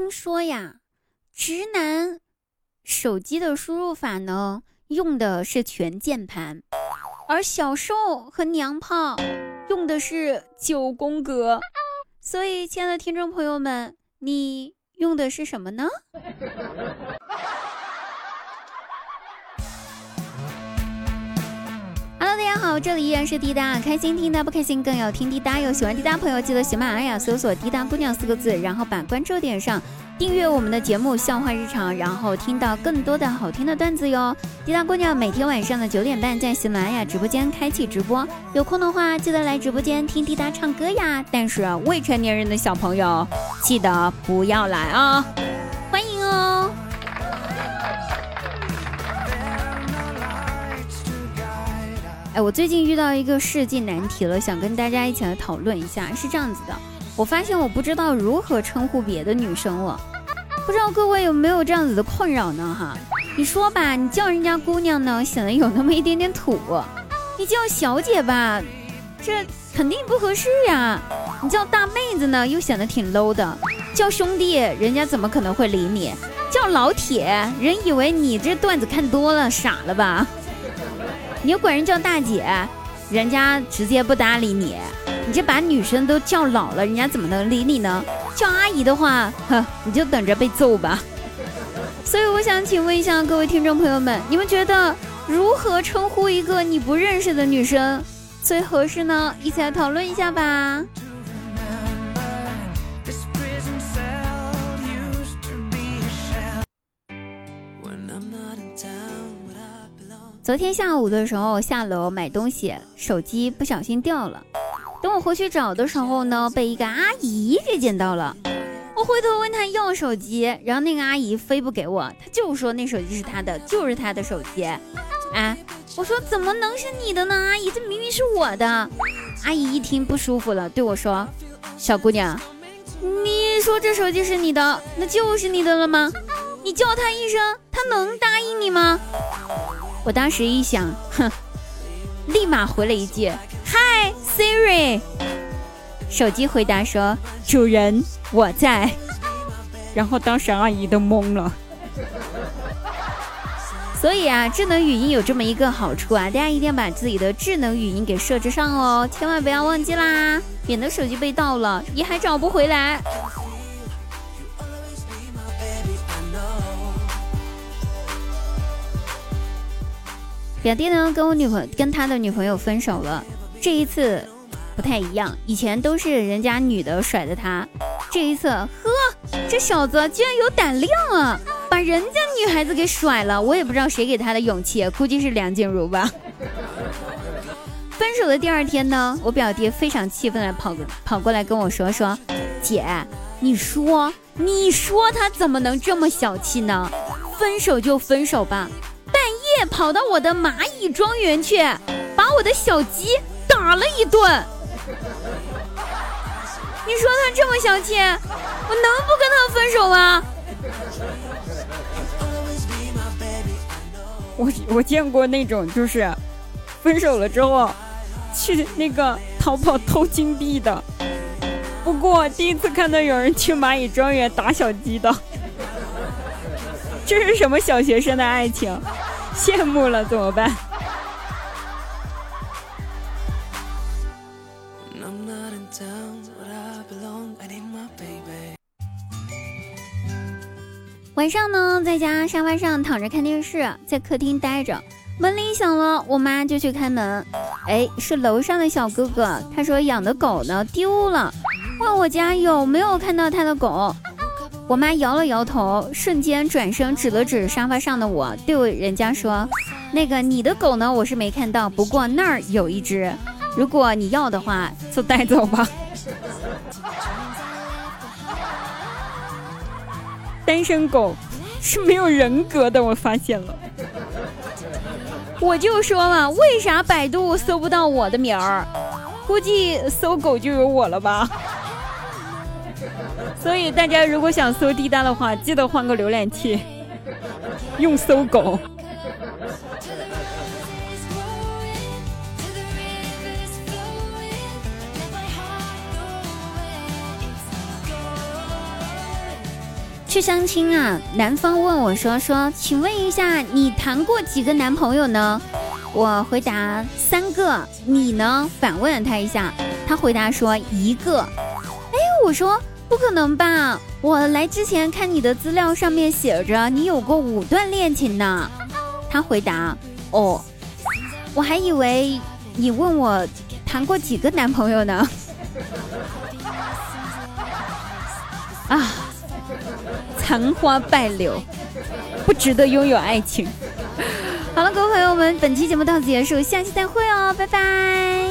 听说呀，直男手机的输入法呢，用的是全键盘，而小瘦和娘炮用的是九宫格。所以，亲爱的听众朋友们，你用的是什么呢 好，这里依然是滴答，开心听答不开心更要听滴答。有喜欢滴答朋友，记得喜马拉雅搜索“滴答姑娘”四个字，然后把关注点上，订阅我们的节目《笑话日常》，然后听到更多的好听的段子哟。滴答姑娘每天晚上的九点半在喜马拉雅直播间开启直播，有空的话记得来直播间听滴答唱歌呀。但是未成年人的小朋友记得不要来啊，哎，我最近遇到一个世纪难题了，想跟大家一起来讨论一下。是这样子的，我发现我不知道如何称呼别的女生了，不知道各位有没有这样子的困扰呢？哈，你说吧，你叫人家姑娘呢，显得有那么一点点土；你叫小姐吧，这肯定不合适呀；你叫大妹子呢，又显得挺 low 的；叫兄弟，人家怎么可能会理你？叫老铁，人以为你这段子看多了，傻了吧？你又管人叫大姐，人家直接不搭理你。你这把女生都叫老了，人家怎么能理你呢？叫阿姨的话，哼，你就等着被揍吧。所以我想请问一下各位听众朋友们，你们觉得如何称呼一个你不认识的女生最合适呢？一起来讨论一下吧。昨天下午的时候下楼买东西，手机不小心掉了。等我回去找的时候呢，被一个阿姨给捡到了。我回头问她要手机，然后那个阿姨非不给我，她就说那手机是她的，就是她的手机。啊，我说怎么能是你的呢？阿姨，这明明是我的。阿姨一听不舒服了，对我说：“小姑娘，你说这手机是你的，那就是你的了吗？你叫他一声，他能答应你吗？”我当时一想，哼，立马回了一句：“Hi Siri。”手机回答说：“主人，我在。”然后当时阿姨都懵了。所以啊，智能语音有这么一个好处啊，大家一定要把自己的智能语音给设置上哦，千万不要忘记啦，免得手机被盗了，你还找不回来。表弟呢，跟我女朋友跟他的女朋友分手了。这一次不太一样，以前都是人家女的甩的他，这一次，呵，这小子居然有胆量啊，把人家女孩子给甩了。我也不知道谁给他的勇气，估计是梁静茹吧。分手的第二天呢，我表弟非常气愤的跑跑过来跟我说说，姐，你说你说他怎么能这么小气呢？分手就分手吧。跑到我的蚂蚁庄园去，把我的小鸡打了一顿。你说他这么小气，我能不跟他分手吗？我我见过那种就是分手了之后去那个淘宝偷金币的，不过第一次看到有人去蚂蚁庄园打小鸡的，这是什么小学生的爱情？羡慕了怎么办？晚上呢，在家沙发上躺着看电视，在客厅待着，门铃响了，我妈就去开门。哎，是楼上的小哥哥，他说养的狗呢丢了，问我家有没有看到他的狗。我妈摇了摇头，瞬间转身指了指沙发上的我，对人家说：“那个你的狗呢？我是没看到，不过那儿有一只，如果你要的话，就带走吧。”单身狗是没有人格的，我发现了。我就说嘛，为啥百度搜不到我的名儿？估计搜狗就有我了吧。所以大家如果想搜滴答的话，记得换个浏览器，用搜狗。去相亲啊，男方问我说说，请问一下，你谈过几个男朋友呢？我回答三个，你呢？反问了他一下，他回答说一个。哎，我说不可能吧，我来之前看你的资料上面写着你有过五段恋情呢。他回答哦，我还以为你问我谈过几个男朋友呢。啊，残花败柳，不值得拥有爱情。好了，各位朋友们，本期节目到此结束，下期再会哦，拜拜。